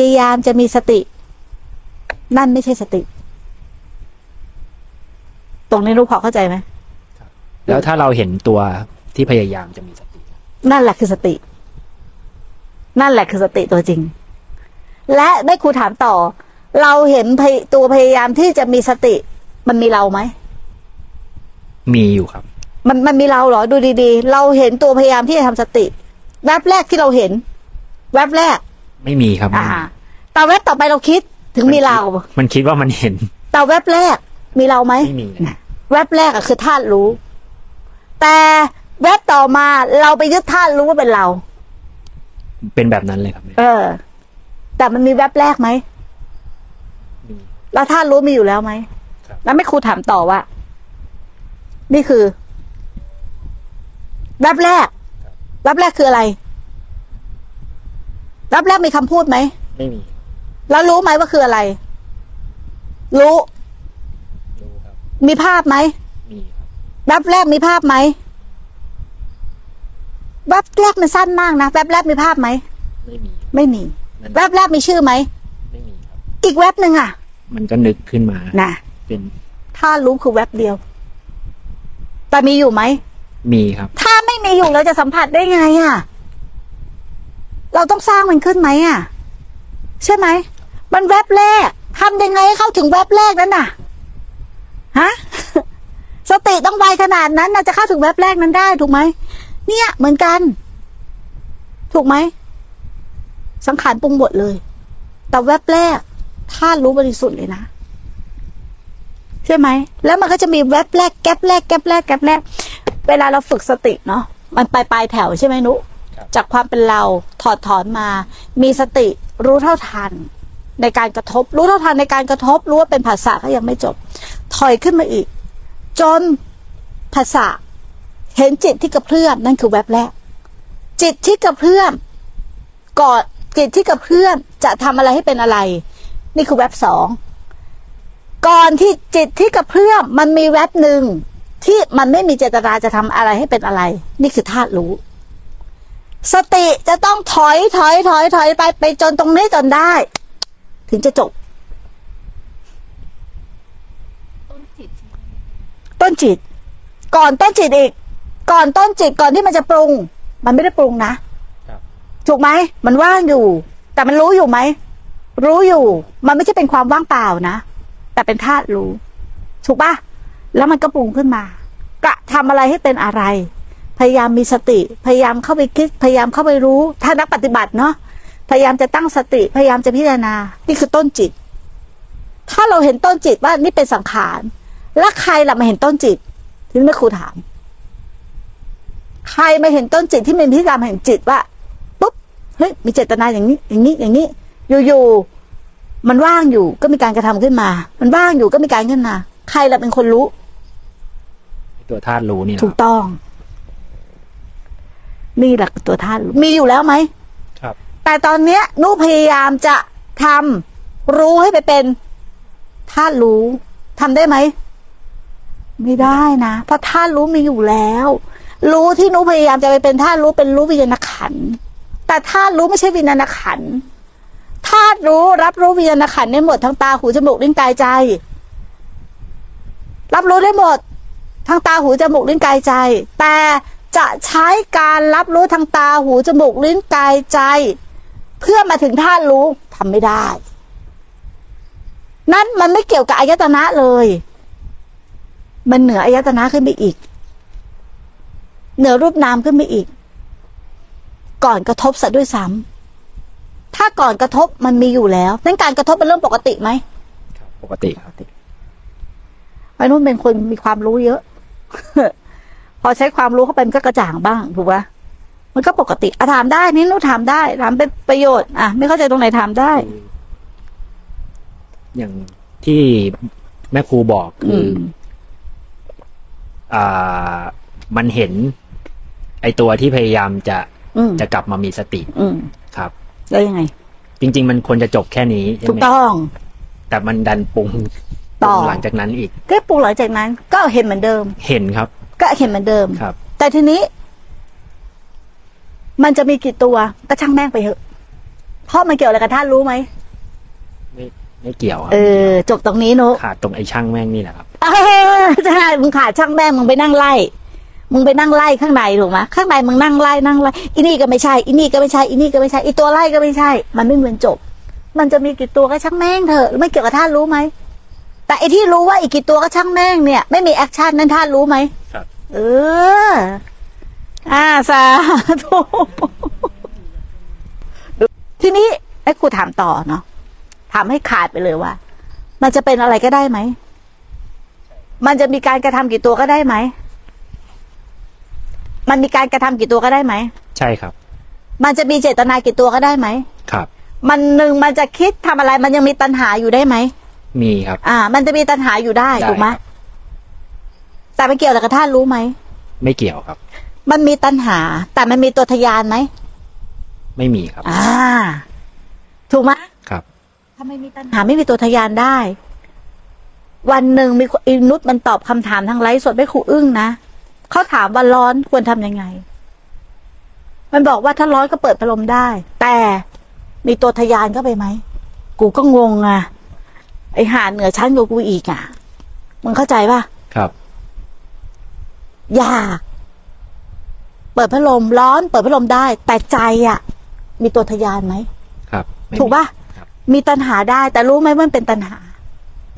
ยายามจะมีสติ นั่นไม่ใช่สติ ตรงนี้รู้พอเข้าใจไหมแล้วถ้าเราเห็นตัวที่พยายามจะมีสติ นั่นแหละคือสติ นั่นแหละคือสติตัวจริง และได้ครูถามต่อ เราเห็นพยตัวพยายามที่จะมีสติ มันมีเราไหมมีอยู่ครับ มันมันมีเราเหรอดูดี ๆ เราเห็นตัวพยายามที่จะทำสติ แวบแรกที่เราเห็น แวบแรก ไม่มีครับ อ่าแต่แวบต่อไปเราคิดถึงมีเรา มันคิดว่ามันเห็น แต่แวบแรกมีเราไหมไม่มีนะแวบแรกอะคือธาตุรู้ แต่แวบต่อมาเราไปยึดธาตุรู้ว่าเป็นเรา เป็นแบบนั้นเลยครับ เออ แต่มันมีแวบแรกไหมมีแล้วธาตุรู้มีอยู่แล้วไหมครับแล้วไม่ครูถามต่อว่า นี่คือ แวบแรก แวบแรกคืออะไร แวบแรกมีคำพูดไหม ไม่มี แล้วรู้ไหมว่าคืออะไร รู้ รู้ครับ มีภาพไหม มีครับแวบแรกมีภาพไหมแวบแรกมันสั้นมากนะแวบแรกมีภาพไหม ไม่มี ไม่มีมันแวบแรกมีชื่อไหม ไม่มีครับ อีกแวบหนึ่งอะ มันก็นึกขึ้นมานะเป็น ถ้ารู้คือแวบเดียว แต่มีอยู่ไหม มีครับ ถ้าไม่มีอยู่เราจะสัมผัสได้ไงอะ เราต้องสร้างมันขึ้นไหมอะ ใช่ไหม มันแวบแรกทำยังไงให้เข้าถึงแวบแรกนั้นน่ะฮะสติต้องไวขนาดนั้นนะจะเข้าถึงแวบแรกนั้นได้ถูกไหมเนี่ยเหมือนกัน ถูกไหมสังขารปรุงบทเลย แต่แวบแรกถ้ารู้บริสุทธิ์เลยนะใช่ไหม แล้วมันก็จะมีแวบแรกแก๊บแรกแก๊บแรกแก๊บแรก เวลาเราฝึกสติเนาะมันไปปลายแถวใช่ไหมนุ จากความเป็นเราถอดถอนมา มีสติรู้เท่าทัน ในการกระทบ รู้เท่าทันในการกระทบ รู้ว่าเป็นภาษาก็ยังไม่จบ ถอยขึ้นมาอีก จนภาษาเห็นจิตที่กระเพื่อมนั่นคือแวบแรก จิตที่กระเพื่อมก่อนจิตที่กระเพื่อมจะทำอะไรให้เป็นอะไร นี่คือแวบสองก่อนที่จิตที่กระเพื่อมมันมีแวบหนึ่งที่มันไม่มีเจตนาจะทำอะไรให้เป็นอะไร นี่คือธาตุรู้ สติจะต้องถอยถอยถอยถอยไปไปจนตรงนี้จนได้ ถึงจะจบ ต้นจิต ต้นจิต ก่อนต้นจิตอีก ก่อนต้นจิตก่อนที่มันจะปรุง มันไม่ได้ปรุงนะถูกไหมมันว่างอยู่ แต่มันรู้อยู่ไหมรู้อยู่ มันไม่ใช่เป็นความว่างเปล่านะแต่เป็นธาตุรู้ ถูกปะแล้วมันก็ปรุงขึ้นมากะทำอะไรให้เป็นอะไร พยายามมีสติ พยายามเข้าไปคิด พยายามเข้าไปรู้ ถ้านักปฏิบัติเนาะพยายามจะตั้งสติ พยายามจะพิจารณา นี่คือต้นจิต ถ้าเราเห็นต้นจิตว่านี่เป็นสังขาร แล้วใครล่ะมาเห็นต้นจิตที่แม่ครูถาม ใครมาเห็นต้นจิตที่เป็นพิธีกรรมเห็นจิตว่าปุ๊บเฮ้ยมีเจตนาอย่างนี้ อย่างนี้ อย่างนี้ อยู่ๆมันว่างอยู่ก็มีการกระทำขึ้นมา มันว่างอยู่ก็มีการขึ้นมา ใครล่ะเป็นคนรู้ ตัวธาตุรู้นี่แหละถูกต้อง นี่แหละตัวท่านรู้มีอยู่แล้วไหมครับ แต่ตอนเนี้ยนุพยายามจะทำรู้ให้ไปเป็นธาตุรู้ทำได้ไหมไม่ได้นะเพราะธาตุรู้มีอยู่แล้ว รู้ที่นุพยายามจะไปเป็นธาตุรู้เป็นรู้วิญญาณขันธ์แต่ธาตุรู้ไม่ใช่วิญญาณขันธ์ธาตุรู้รับรู้วิญญาณขันธ์ได้หมดทั้งตาหูจมูกลิ้นกายใจ รับรู้ได้หมดทางตาหูจมูกลิ้นกายใจ แต่ จะใช้การรับรู้ทางตาหูจมูกลิ้นกายใจ เพื่อมาถึงธาตุรู้ทำไม่ได้ นั่นมันไม่เกี่ยวกับอายตนะเลย มันเหนืออายตนะขึ้นไปอีก เหนือรูปนามขึ้นไปอีก ก่อนกระทบซะด้วยซ้ำถ้าก่อนกระทบมันมีอยู่แล้วนั่นการกระทบเป็นเรื่องปกติไหมครับปกติครับมนุษย์เป็นคนมีความรู้เยอะ พอใช้ความรู้เข้าไปมันก็กระจ่างบ้างถูกปะมันก็ปกติอะถามได้นี่นุถามได้ถามเป็นประโยชน์อะไม่เข้าใจตรงไหนถามได้ อย่างที่แม่ครูบอกคืออมอ่า มันเห็น ไอตัวที่พยายามจะอืมจะกลับมามีสติ อืมครับ แล้วยังไง จริง ๆ มันควรจะจบแค่นี้ใช่ถูกไหมต้อง แต่มันดันปรุงต่อปรุงหลังจากนั้นอีกก็ปรุงหลังจากนั้น ก็เห็นเหมือนเดิม เห็นครับ ก็เห็นเหมือนเดิมครับ แต่ทีนี้ มันจะมีกี่ตัวก็ช่างแม่งไปเถอะ เพราะมันเกี่ยวอะไรกับท่านรู้ไหมไม่ไม่เกี่ยวครับเออ จบตรงนี้นุขาดตรงไอ้ช่างแม่งนี่แหละครับเออใช่มึงขาดช่างแม่งมึงไปนั่งไล่มึงไปนั่งไล่ข้างในถูกไหมข้างในมึงนั่งไล่นั่งไล่อีนี่ก็ไม่ใช่อีนี่ก็ไม่ใช่อีนี่ก็ไม่ใช่อีตัวไล่ก็ไม่ใช่ มันไม่เหมือนจบ มันจะมีกี่ตัวก็ช่างแม่งเถอะไม่เกี่ยวกับท่านรู้ไหมแต่ไอที่รู้ว่าอีกกี่ตัวก็ช่างแม่งเนี่ย ไม่มีแอคชั่นนั่นท่านรู้ไหมครับ เออ อ่าสาธุทีนี้ไอ้ครูถามต่อเนาะถามให้ขาดไปเลยว่า มันจะเป็นอะไรก็ได้ไหม มันจะมีการกระทำกี่ตัวก็ได้ไหม มันมีการกระทำกี่ตัวก็ได้ไหม ใช่ครับ มันจะมีเจตนากี่ตัวก็ได้ไหม ครับ มันหนึ่งมันจะคิดทำอะไร มันยังมีตัณหาอยู่ได้ไหม มีครับ อ่า มันจะมีตัณหาอยู่ได้ได้ถูกไหมครับ แต่มันเกี่ยวอะไรกับท่านรู้ไหม ไม่เกี่ยวครับ มันมีตัณหา แต่มันมีตัวทยานไหม ไม่มีครับ อ่า ถูกไหมครับ ถ้าไม่มีตัณหาไม่มีตัวทยานได้ วันหนึ่งมีคนอินุษมันตอบคำถามทางไลฟ์สดไม่ครูอึ้งนะเขาถามว่าร้อนควรทำยังไง มันบอกว่าถ้าร้อนก็เปิดพัดลมได้ แต่มีตัวทยานเข้าไปไหม กูก็งงอะ ไอหาเหนือชั้นกว่ากูอีกอะ มึงเข้าใจป่ะครับ อยากเปิดพัดลมร้อน เปิดพัดลมได้ แต่ใจอะ มีตัวทยานไหมครับไม่มีถูกป่ะครับมีตัณหาได้ แต่รู้ไหมว่ามันเป็นตัณหา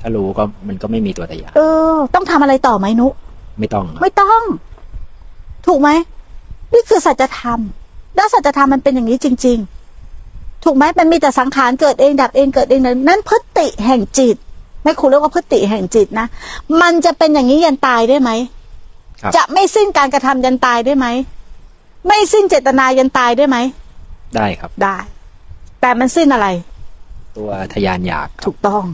ถ้ารู้ก็มันก็ไม่มีตัวตยานเออ ต้องทำอะไรต่อไหมนุกไม่ต้องครับไม่ต้อง ถูกไหมนี่คือสัจธรรมแล้วสัจธรรมมันเป็นอย่างนี้จริง ๆ ถูกไหมมันมีแต่สังขารเกิดเองดับเองเกิดเองนั่นพฤติแห่งจิต ไม่คุณเรียกว่าพฤติแห่งจิตนะ มันจะเป็นอย่างนี้ยันตายได้ไหมครับ จะไม่สิ้นการกระทำยันตายได้ไหม ไม่สิ้นเจตนายันตายได้ไหม ได้ครับได้ แต่มันสิ้นอะไร ตัวทยานอยากครับถูกต้อง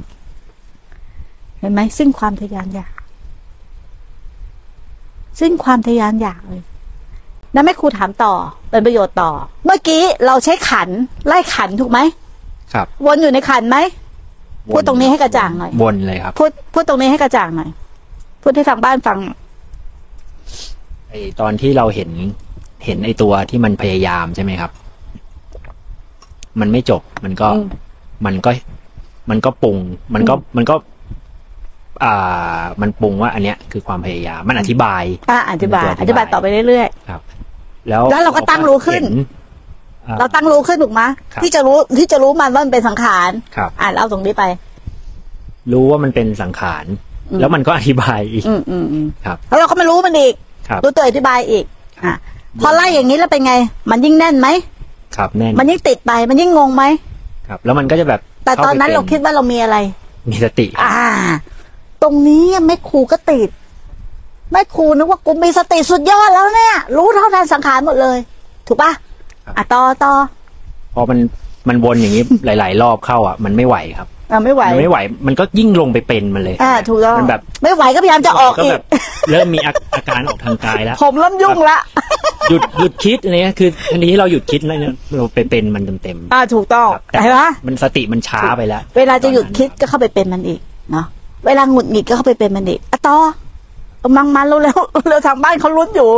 เห็นไหมสิ้นความทะยานอยากสิ้นความทะยานอยากเลยนั่นไม่ครูถามต่อเป็นประโยชน์ต่อ เมื่อกี้เราใช้ขัน ไล่ขันถูกไหมครับ วนอยู่ในขันไหมพูดตรงนี้ให้กระจ่างหน่อยวนเลยครับพูดพูดตรงนี้ให้กระจ่างหน่อยพูดให้ทางบ้านฟัง ไอตอนที่เราเห็นเห็นไอตัวที่มันพยายามใช่ไหมครับ มันไม่จบ มันก็อืมมันก็ มันก็ปรุง มันก็มันก็ อ่า มันปรุงว่า อันเนี้ยคือความพยายาม มันอธิบายอะอธิบายเป็นตัวออธิบายธิบายต่อไปเรื่อยครับ แล้วแล้วเราก็ตั้งรู้ขึ้นเห็อ่ๆเราตั้งรู้ขึ้นถูกไหมครับที่จะรู้ที่จะรู้มันว่ามันเป็นสังขารครับอ่านเอาตรงนี้ไป รู้ว่ามันเป็นสังขารอืมแล้วมันก็อธิบายอีกอืมอืมอืมครับแล้วเราก็ไม่รู้มันอีกค รับรู้ตัวอธิบายอีกอะพอไล่อย่างนี้แล้วเป็นไง มันยิ่งแน่นไหมครับแน่นมันยิ่งติดไปมันยิ่งงงไหมครับ แล้วมันก็จะแบบ แต่ตอนนั้นข้เราไปคิดว่าเรามีอะไร มีสติ อ่า ตรงนี้แม่ครูก็ติดแม่ครูนึกว่ากูมีสติสุดยอดแล้วเนี่ย รู้เท่าทันสังขารหมดเลย ถูกปะอะต่อต่อพอมันมันวนอย่างนี้หลาย ๆ รอบเข้าอะ มันไม่ไหวครับ อะไม่ไหวมันไม่ไหว มันก็ยิ่งลงไปเป็นมันเลยอ่าถูกต้องมันแบบ ไม่ไหวก็พยายามจะออกก็อีแบกบเริ่มมีอาอาการออกทางกายแล้ว ผมเริ่มยุ่งละหยุดหยุดคิดอะไรเงี้ยคือทันทีที่เราหยุดคิดแล้วเนี่ยเราไปเป็นมันเต็มอ่าถูกต้องๆครับแต่เห็นปะมันสติมันช้าไปแล้ว เวลาจะหยุดคิดก็เข้าไปเป็นมันอีกเนาะเวลาหงุดหงิดก็เข้าไปเป็นมันอีกอะต่อเอามังมันเร็วเร็วๆเร็วทางบ้านเขาลุ้นอยู่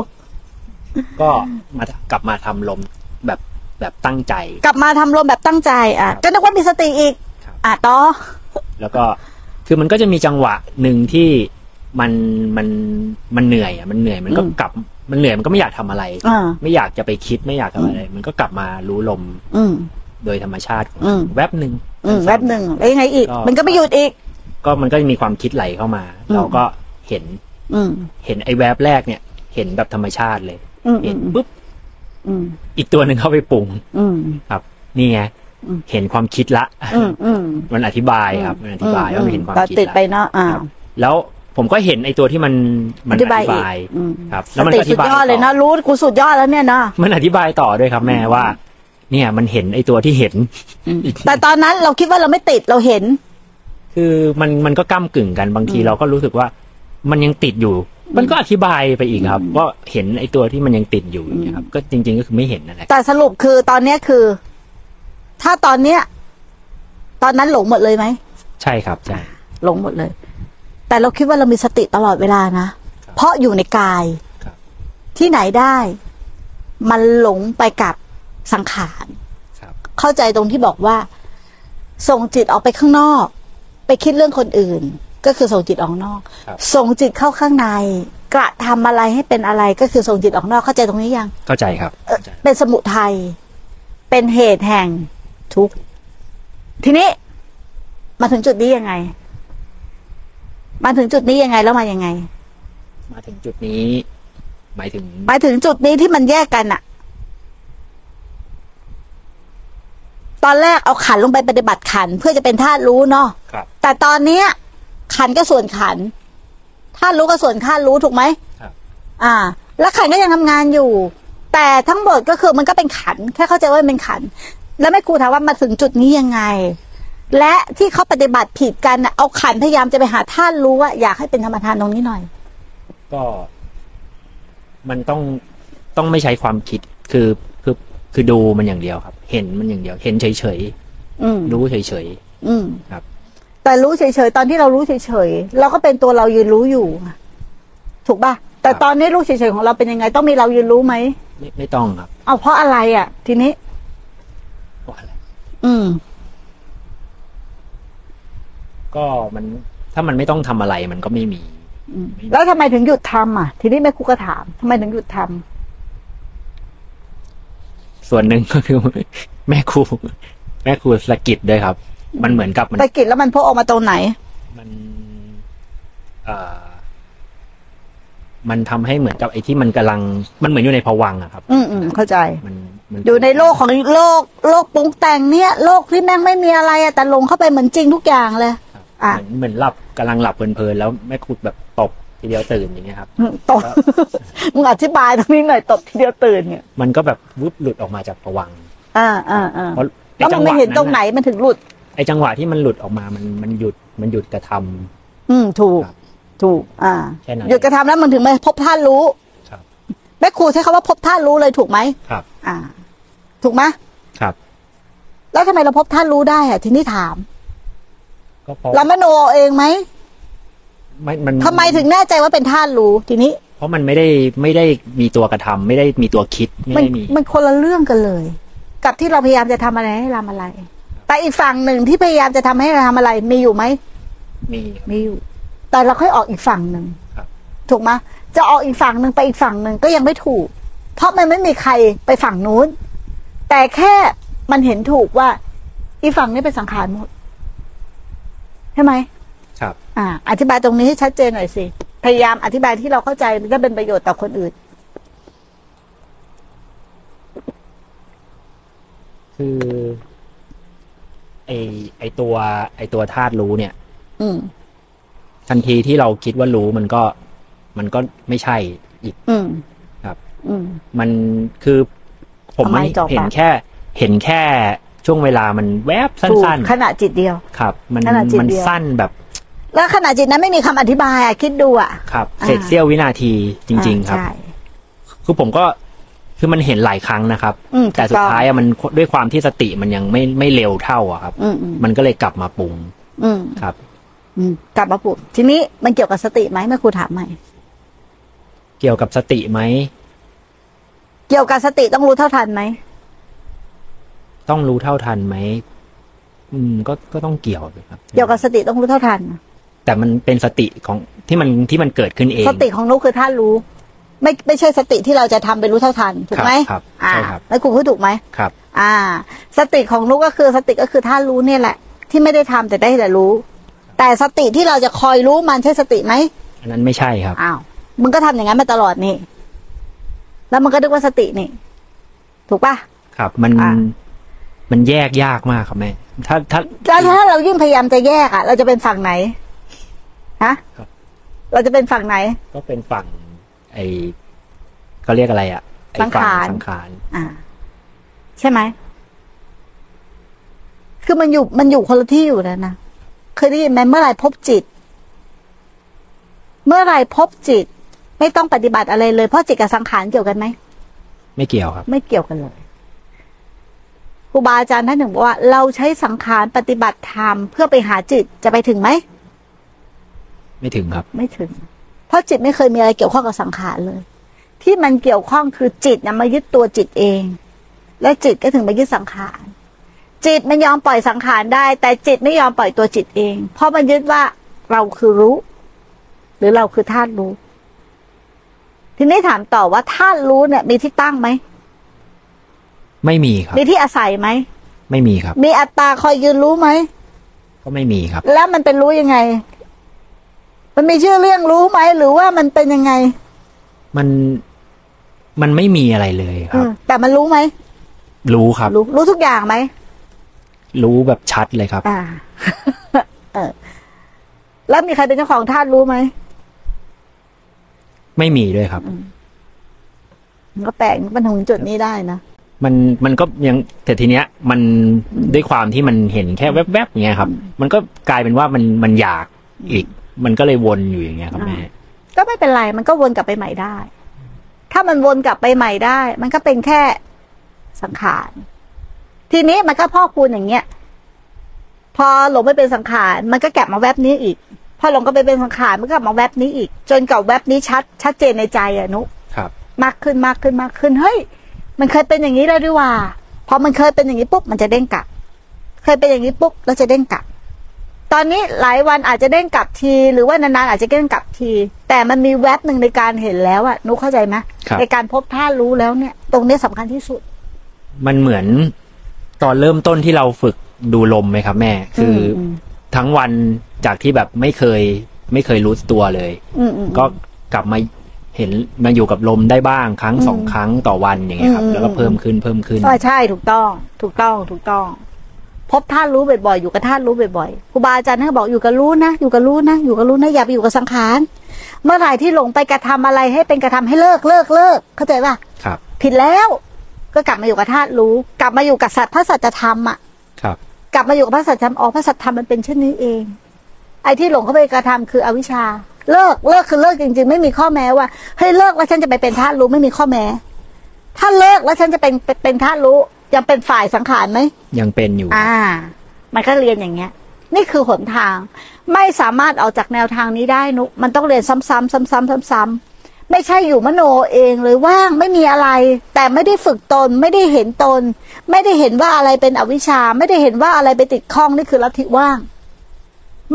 ก็มากลับมาทำลมแบบแบบตั้งใจ กลับมาทำรวมแบบตั้งใจอะครับก็นึกว่ามีสติอีกครับ อะต่อ แล้วก็คือมันก็จะมีจังหวะหนึ่งที่มันมันมันเหนื่อยอะมันเหนื่อยมันก็อืมกลับมันเหนื่อยมันก็ไม่อยากทำอะไรอ่าไม่อยากจะไปคิดไม่อยากทำอะไร มันก็กลับมารู้ลม อืมโดยธรรมชาติของอืมแวบหนึ่งอืมแป๊บหนึ่งแล้วยังไงอีกก็มันก็ไม่หยุดอีก ก็มันก็มีความคิดไหลเข้ามาอืมเราก็เห็น อืมเห็นไอ้แวบแรกเนี่ย เห็นแบบธรรมชาติเลยอืมอืเห็นมปุ๊บอืมอีกตัวหนึ่งเข้าไปปรุงอืมครับ นี่ไงอืม เห็นความคิดละอืมอืมมันอธิบายครับมันอธิบายว่ามันเห็นความก็คิดติดละไปเนาะอ่าครับแล้วผมก็เห็นไอ้ตัวที่มันมันออธิบายธิอีกบายอืมครับสแล้วมันติก็อสุธิดบายยอดเลยต่นะรู้กูสุดยอดแล้วเนี่ยเนาะมันอธิบายต่อด้วยครับแม่ว่า เนี่ยมันเห็นไอ้ตัวที่เห็นอีกแต่ตอนนั้นเราคิดว่าเราไม่ติดเราเห็น คือมันมันก็ก้ากึ่งกันบางทีเราก็รู้สึกว่า มันยังติดอยู่ มันก็อธิบายไปอีกครับ ว่าเห็นไอ้ตัวที่มันยังติดอยู่อย่างเงี้ยครับ ก็จริง ๆ ก็คือไม่เห็นนั่นแหละแต่สรุปคือตอนเนี้ยคือ ถ้าตอนเนี้ย ตอนนั้นหลงหมดเลยไหมใช่ครับใช่หลงหมดเลย แต่เราคิดว่าเรามีสติตลอดเวลานะครับเพราะอยู่ในกายครับที่ไหนได้ มันหลงไปกับสังขารครับเข้าใจตรงที่บอกว่า ส่งจิตออกไปข้างนอก ไปคิดเรื่องคนอื่น ก็คือส่งจิตออกนอกครับส่งจิตเข้าข้างใน กระทำอะไรให้เป็นอะไรก็คือส่งจิตออกนอกเข้าใจตรงนี้ยัง เข้าใจครับเอ่อเข้าใจเป็นสมุทัยเป็นเหตุแห่ง ทุกข์ทีนี้ มาถึงจุดนี้ยังไง มาถึงจุดนี้ยังไงแล้วมายังไง มาถึงจุดนี้ หมายถึงมาถึงจุดนี้ที่มันแยกกันอะตอนแรกเอาขันลงไปปฏิบัติขันเพื่อจะเป็นธาตุรู้เนาะครับแต่ตอนเนี้ย ขันก็ส่วนขันธาตุรู้ก็ส่วนธาตุรู้ถูกไหมครับ อ่า แล้วขันก็ยังทำงานอยู่ แต่ทั้งหมดก็คือมันก็เป็นขัน แค่เข้าใจว่ามันเป็นขัน แล้วแม่ครูถามว่ามาถึงจุดนี้ยังไง และที่เขาปฏิบัติผิดกันน่ะเอาขันพยายามจะไปหาธาตุรู้ว่าอยากให้เป็นธรรมทานตรงนี้หน่อย ก็ มันต้องต้องไม่ใช้ความคิดคือคือคือดูมันอย่างเดียวครับ เห็นมันอย่างเดียว เห็นเฉยอืมๆรู้เฉยอืมครับ แต่รู้เฉยๆ ตอนที่เรารู้เฉยๆ เราก็เป็นตัวเรายืนรู้อยู่ไงถูกป่ะ แต่ตอนนี้รู้เฉยๆของเราเป็นยังไง ต้องมีเรายืนรู้ไหมๆไม่ไม่ต้องครับ เอาเพราะอะไรอะ ทีนี้เพราะ อะไรอืม ก็มันถ้ามันไม่ต้องทำอะไรมันก็ไม่มีอืมแล้วทำไมถึงหยุดทำอะ ทีนี้แม่ครูก็ถามทำไมถึงหยุดทำส่วนหนึ่งก็คือ แม่ครูแม่ครูสะกิดด้วยครับ มันเหมือนกับมันตะกิดแล้วมันพกออกมาตรงไหน มันเอ่อมันทำให้เหมือนกับไอ้ที่มันกำลัง มันเหมือนอยู่ในภวังค์อะครับ อืมอืมเข้าใจ มันมัน อยู่ในโลกของโลกโลกปรุงแต่งเนี่ย โลกที่แม่งไม่มีอะไรอะแต่ลงเข้าไปเหมือนจริงทุกอย่างเลยครับอะ เหมือนเหมือนหลับกำลังหลับเพลินๆแล้วแม่ครูแบบตบทีเดียวตื่นอย่างเงี้ยครับอืมตบมึงอธิบายตรงนี้หน่อยตบทีเดียวตื่นเนี่ย มันก็แบบวุบหลุดออกมาจากภวังค์อ่าอ่าอ่าเพราะแล้วมันไม่เห็นตรงไหนอะมันถึงหลุดไอ้จังหวะที่มันหลุดออกมามันมันหยุดมันหยุดกระทำอืมถูกครับถูก อ่าแค่นั้นหยุดกระทำแล้วมันถึงมาพบท่านรู้ครับ แม่ครูใช้คำว่าพบท่านรู้เลยถูกไหมครับ อ่า ถูกไหมครับ แล้วทำไมเราพบท่านรู้ได้อะทีนี้ถาม ก็เพราะเรามโนเอาเองไหมไม่มันทำไมถึงแน่ใจว่าเป็นท่านรู้ ทีนี้ เพราะมันไม่ได้ไม่ได้มีตัวกระทำไม่ได้มีตัวคิดไม่มันได้มี มันคนละเรื่องกันเลย กับที่เราพยายามจะทำอะไรให้ทำอะไร แต่อีกฝั่งหนึ่งที่พยายามจะทำให้เราทำอะไรมีอยู่ไหม มีครับมีอยู่ แต่เราค่อยออกอีกฝั่งหนึ่งครับ ถูกไหม จะออกอีกฝั่งหนึ่งไปอีกฝั่งหนึ่งก็ยังไม่ถูก เพราะมันไม่มีใครไปฝั่งนู้น แต่แค่มันเห็นถูกว่า อีกฝั่งนี้เป็นสังขารหมดใช่ไหมครับ อ่า อธิบายตรงนี้ให้ชัดเจนหน่อยสิ พยายามอธิบายที่เราเข้าใจจะเป็นประโยชน์ต่อคนอื่น คือไอไอตัว ไอตัวธาตุรู้เนี่ย อืมทันทีที่เราคิดว่ารู้มันก็ มันก็ไม่ใช่อีกอืมครับอืมมันคือผมเอาไม้มันจ่อปากเห็นแค่ เห็นแค่ช่วงเวลามันแวบถูกสั้นขณะจิตเดียวๆครับ มันขนาดจิตมันเดียวสั้นแบบ แล้วขณะจิตนั้นไม่มีคำอธิบายอะคิดดูอะครับอ่าเศษเสี้ยววินาทีจริง ๆ ครับใช่คือผมก็คือมันเห็นหลายครั้งนะครับอืมแต่สุดท้ายอะมันด้วยความที่สติมันยังไม่ไม่เร็วเท่าอะครับอืมอืมมันก็เลยกลับมาปรุงอืมครับอืมกลับมาปลุกทีนี้มันเกี่ยวกับสติไหมแม่ครูถามใหม่ เกี่ยวกับสติไหม เกี่ยวกับสติต้องรู้เท่าทันไหม ต้องรู้เท่าทันไหม อืม ก็ก็ต้องเกี่ยวเลยครับ เกี่ยวกับสติต้องรู้เท่าทัน แต่มันเป็นสติของที่มันที่มันเกิดขึ้นเอง สติของนุกคือท่านรู้ ไม่ไม่ใช่สติที่เราจะทำไปรู้เท่าทันถูกไหมครับอ่าใช่ครับแล้วครูพูดถูกไหมครับ อ่า สติของนุกก็คือสติก็คือท่านรู้เนี่ยแหละ ที่ไม่ได้ทำแต่ได้แต่รู้ แต่สติที่เราจะคอยรู้มันใช่สติไหมอันนั้นไม่ใช่ครับอ้าว มึงก็ทำอย่างนั้นมาตลอดนี่ แล้วมันก็นึกว่าสตินี่ ถูกปะครับ มันอ่ามันแยกยากมากครับแม่ ถ้าถ้าแล้วถ้าเรายิ่งพยายามจะแยกอะ เราจะเป็นฝั่งไหนฮะครับเราจะเป็นฝั่งไหน ก็เป็นฝั่ง ไอเขาเรียกอะไรอะไอสังขารสังขารอ่า ใช่ไหมคือมันอยู่มันอยู่คนละที่อยู่แล้วนะเคยได้ยินไหมเมื่อไหร่พบจิต เมื่อไหร่พบจิต ไม่ต้องปฏิบัติอะไรเลย เพราะจิตกับสังขารเกี่ยวกันไหมไม่เกี่ยวครับ ไม่เกี่ยวกันเลยครูบาอาจารย์ท่านหนึ่งบอกว่า เราใช้สังขารปฏิบัติธรรมเพื่อไปหาจิตจะไปถึงไหมไม่ถึงครับ ไม่ถึง เพราะจิตไม่เคยมีอะไรเกี่ยวข้องกับสังขารเลย ที่มันเกี่ยวข้องคือจิตนะมายึดตัวจิตเอง และจิตก็ถึงมายึดสังขารจิตมันยอมปล่อยสังขารได้ แต่จิตไม่ยอมปล่อยตัวจิตเอง เพราะมันยึดว่าเราคือรู้ หรือเราคือธาตุรู้ ทีนี้ถามต่อว่าธาตุรู้เนี่ย มีที่ตั้งไหม ไม่มีครับ มีที่อาศัยไหม ไม่มีครับ มีอัตตาคอยยืนรู้ไหม ก็ไม่มีครับ แล้วมันเป็นรู้ยังไง มันมีชื่อเรื่องรู้ไหม หรือว่ามันเป็นยังไง มันมันไม่มีอะไรเลยคอืรับมแต่มันรู้ไหม รู้ครับ รู้รู้ทุกอย่างไหม รู้แบบชัดเลยครับ อ่า เออ แล้วมีใครเป็นเจ้าของธาตุรู้ไหม ไม่มีด้วยครับมันก็แปลกมันถึงจุดนี้ได้นะมันมันก็ยังแต่ทีเนี้ย มันด้วยความที่มันเห็นแค่แวบๆเงี้ยครับ มันก็กลายเป็นว่ามันมันอยากอีก มันก็เลยวนอยู่อย่างเงี้ยครับแม่ก็ไม่เป็นไร มันก็วนกลับไปใหม่ได้ ถ้ามันวนกลับไปใหม่ได้ มันก็เป็นแค่สังขาร ทีนี้มันก็พอกพูนอย่างเงี้ย พอหลงไปเป็นสังขาร มันก็กลับมาแวบนี้อีกพ อหลงก็ไปเป็นสังขารมันก็กลับมาแวบนี้อีก จนกับแวบนี้ชัด ชัดเจนในใจอะนุครับ มากขึ้นมากขึ้นมากขึ้นเฮ้ย มันเคยเป็นอย่างนี้แล้วด้วยว่าพอมันเคยเป็นอย่างนี้ปุ๊บมันจะเด้งกลับ เคยเป็นอย่างนี้ปุ๊บแล้วจะเด้งกลับ ตอนนี้หลายวันอาจจะเด้งกลับที หรือว่านานๆอาจจะเด้งกลับที แต่มันมีแวบหนึ่งในการเห็นแล้วอะนุกเข้าใจไหมครับในการพบท่ารู้แล้วเนี่ย ตรงนี้สำคัญที่สุด มันเหมือนตอนเริ่มต้นที่เราฝึกดูลมไหมครับ แม่ คืออม ทั้งวันจากที่แบบไม่เคย ไม่เคยรู้ตัวเลยอืมอืมก็กลับมาเห็นมาอยู่กับลมได้บ้างครั้งสองอืมครั้งต่อวันอย่างเงี้ยครับอืมแล้วก็เพิ่มขึ้นเพิ่มขึ้นใช่ใช่ถูกต้อง ถูกต้องถูกต้อง พบท่ารู้บ่อยๆอยู่กับท่ารู้บ่อยๆครูบาอาจารย์ท่านก็บอกอยู่กับรู้นะอยู่กับรู้นะอยู่กับรู้นะอย่าไปอยู่กับสังขารเมื่อไหร่ที่หลงไปกระทำอะไรให้เป็นกระทำให้เลิกเลิกเลิกเข้าใจป่ะครับ ผิดแล้ว ก็กลับมาอยู่กับธาตุรู้ กลับมาอยู่กับสัตว์พระสัจธรรมอะครับ กลับมาอยู่กับพระสัจธรรมอ๋อพระสัจธรรมมันเป็นเช่นนี้เอง ไอ้ที่หลงเข้าไปกระทำคืออวิชชา เลิกเลิกคือเลิกจริง ๆ ไม่มีข้อแม้ว่าเฮ้ยเลิกแล้วฉันจะไปเป็นธาตุรู้ไม่มีข้อแม้ ถ้าเลิกแล้วฉันจะเป็นเป็นเป็นธาตุรู้ยังเป็นฝ่ายสังขารไหมยังเป็นอยู่ อ่า มันก็เรียนอย่างเงี้ย นี่คือหนทาง ไม่สามารถออกจากแนวทางนี้ได้นุกมันต้องเรียนซ้ำๆซ้ำๆซ้ำๆ ไม่ใช่อยู่มโนเองเลยว่างไม่มีอะไร แต่ไม่ได้ฝึกตนไม่ได้เห็นตน ไม่ได้เห็นว่าอะไรเป็นอวิชชา ไม่ได้เห็นว่าอะไรไปติดข้องนี่คือลัทธิว่าง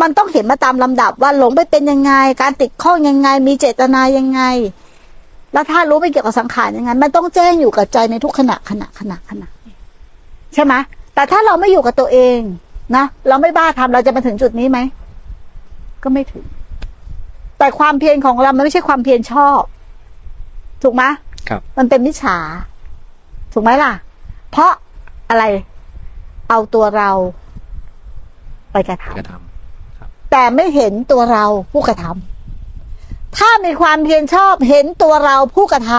มันต้องเห็นมาตามลำดับว่าหลงไปเป็นยังไง การติดข้องยังไง มีเจตนายังไง แล้วถ้ารู้ไปเกี่ยวกับสังขารยังไงมันต้องแจ้งอยู่กับใจในทุกขณะขณะขณะขณะใช่ไหมแต่ถ้าเราไม่อยู่กับตัวเองนะเราไม่บ้าทำเราจะมาถึงจุดนี้ไหมก็ไม่ถึง แต่ความเพียรของเรามันไม่ใช่ความเพียรชอบ ถูกไหมครับ มันเป็นมิจฉา ถูกไหมล่ะ เพราะอะไร เอาตัวเราไปกระทกระทำแต่ไม่เห็นตัวเราผู้กระทำถ้ามีความเพียรชอบเห็นตัวเราผู้กระท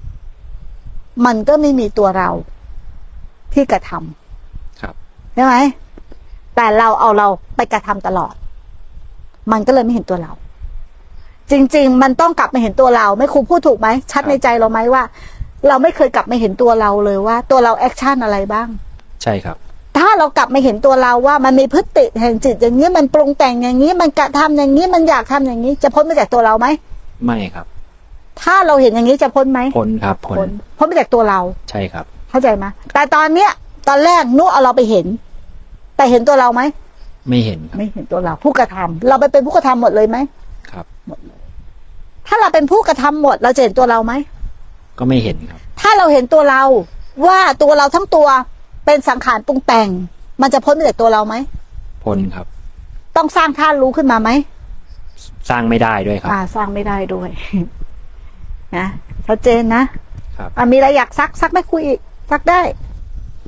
ำมันก็ไม่มีตัวเราที่กระทำำครับใช่ไหมแต่เราเอาเราไปกระทำตลอด มันก็เลยไม่เห็นตัวเรา จริง ๆ มันต้องกลับมาเห็นตัวเรา ไม่ครูพูดถูกไหมชัดครับในใจเราไหมว่า เราไม่เคยกลับมาเห็นตัวเราเลยว่า ตัวเราแอคชั่นอะไรบ้าง ใช่ครับ ถ้าเรากลับมาเห็นตัวเราว่ามันมีพฤติแห่งจิตอย่างนี้มันปรุงแต่งอย่างนี้มันกระทำอย่างนี้มันอยากทำอย่างนี้ จะพ้นมาจากตัวเราไหมไม่ครับ ถ้าเราเห็นอย่างนี้จะพ้นไหมพ้นครับพ้นพ้นพ้นมาจากตัวเรา ใช่ครับ เข้าใจไหมแต่ตอนเนี้ย ตอนแรกนุเอาเราไปเห็น แต่เห็นตัวเราไหมไม่เห็นครับไม่เห็นตัวเราผู้กระทำเราไปเป็นผู้กระทำหมดเลยไหมครับ ถ้าเราเป็นผู้กระทำหมด เราจะเห็นตัวเราไหม ก็ไม่เห็นครับ ถ้าเราเห็นตัวเราว่าตัวเราทั้งตัวเป็นสังขารปรุงแต่ง มันจะพ้นไปจากตัวเราไหมพ้นครับ ต้องสร้างท่ารู้ขึ้นมาไหม สร้างไม่ได้ด้วยครับ อ่า สร้างไม่ได้ด้วย นะชัดเจนนะครับอะมีอะไรอยากซักซักไม่คุยอีกซักได้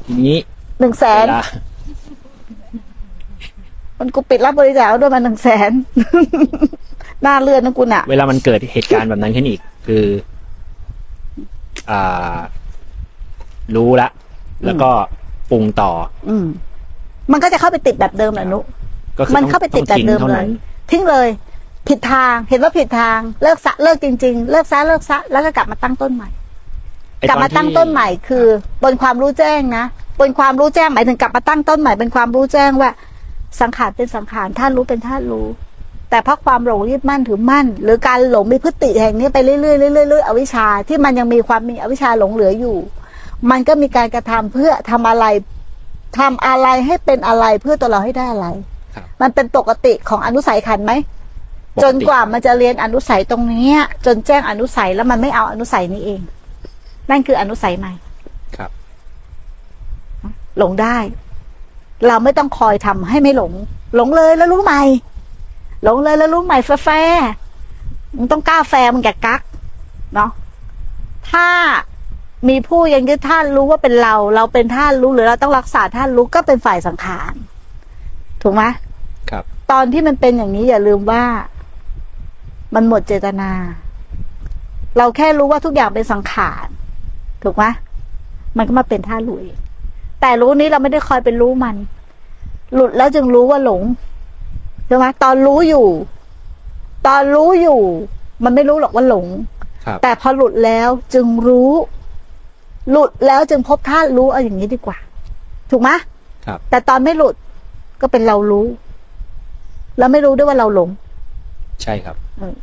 ทีนี้หนึ่งแสนเวลามันกูปิดรับบริจาคแล้วด้วยมาหนึ่งแสน หน้าเลื่อนนะกูน่ะเวลามันเกิดเหตุการณ์แบบนั้นขึ้นอีก คือ อ่า รู้ละ แล้วก็ปรุงต่อ อืม มันก็จะเข้าไปติดแบบเดิมแหละนุก็คือมันต้องเข้าไปติดต้องแบบทิ้งเดิมเท่าเลนั้ยนทิ้งเลย ผิดทางเห็นว่าผิดทาง เลิกซะเลิกจริง ๆ เลิกซะเลิกซะแล้วก็กลับมาตั้งต้นใหม่ไอ้กลับมาที่ตั้งต้นใหม่คือ บนความรู้แจ้งนะบนความรู้แจ้งหมายถึงกลับมาตั้งต้นใหม่เป็นความรู้แจ้งว่า สังขารเป็นสังขารท่านรู้เป็นท่านรู้ แต่เพราะความหลงยึดมั่นถือมั่น หรือการหลงมีพฤติแห่งนี้ไปเรื่อยๆเรื่อยๆเรื่อยๆอวิชชาที่มันยังมีความมีอวิชชาหลงเหลืออยู่ มันก็มีการกระทำเพื่อทำอะไรทำอะไรให้เป็นอะไรเพื่อตัวเราให้ได้อะไรครับมันเป็นปกติของอนุสัยขันธ์ไหมปติจนกว่ามันจะเรียนอนุสัยตรงเนี้ยจนแจ้งอนุสัยแล้วมันไม่เอาอนุสัยนี้เอง นั่นคืออนุสัยใหม่ครับ หลงได้ เราไม่ต้องคอยทำให้ไม่หลง หลงเลยแล้วรู้ใหม่ห ลงเลยแล้วรู้ใหม่แฟร์ๆมึงต้องกล้าแฟร์มึงแกกักเนาะถ้ามีผู้ยังยึดธาตุรู้ว่าเป็นเรา เราเป็นธาตุรู้หรือเราต้องรักษาธาตุรู้ก็เป็นฝ่ายสังขารถูกไหมครับ ตอนที่มันเป็นอย่างนี้อย่าลืมว่า มันหมดเจตนา เราแค่รู้ว่าทุกอย่างเป็นสังขารถูกไหมมันก็มาเป็นท่ารู้เองแต่รู้นี้เราไม่ได้คอยเป็นรู้มัน หลุดแล้วจึงรู้ว่าหลง ใช่ไหมตอนรู้อยู่ ตอนรู้อยู่ มันไม่รู้หรอกว่าหลงครับแต่พอหลุดแล้วจึงรู้ หลุดแล้วจึงพบท่ารู้เอาอย่างนี้ดีกว่า ถูกไหมครับแต่ตอนไม่หลุดก็เป็นเรารู้ แล้วไม่รู้ด้วยว่าเราหลง ใช่ครับเออ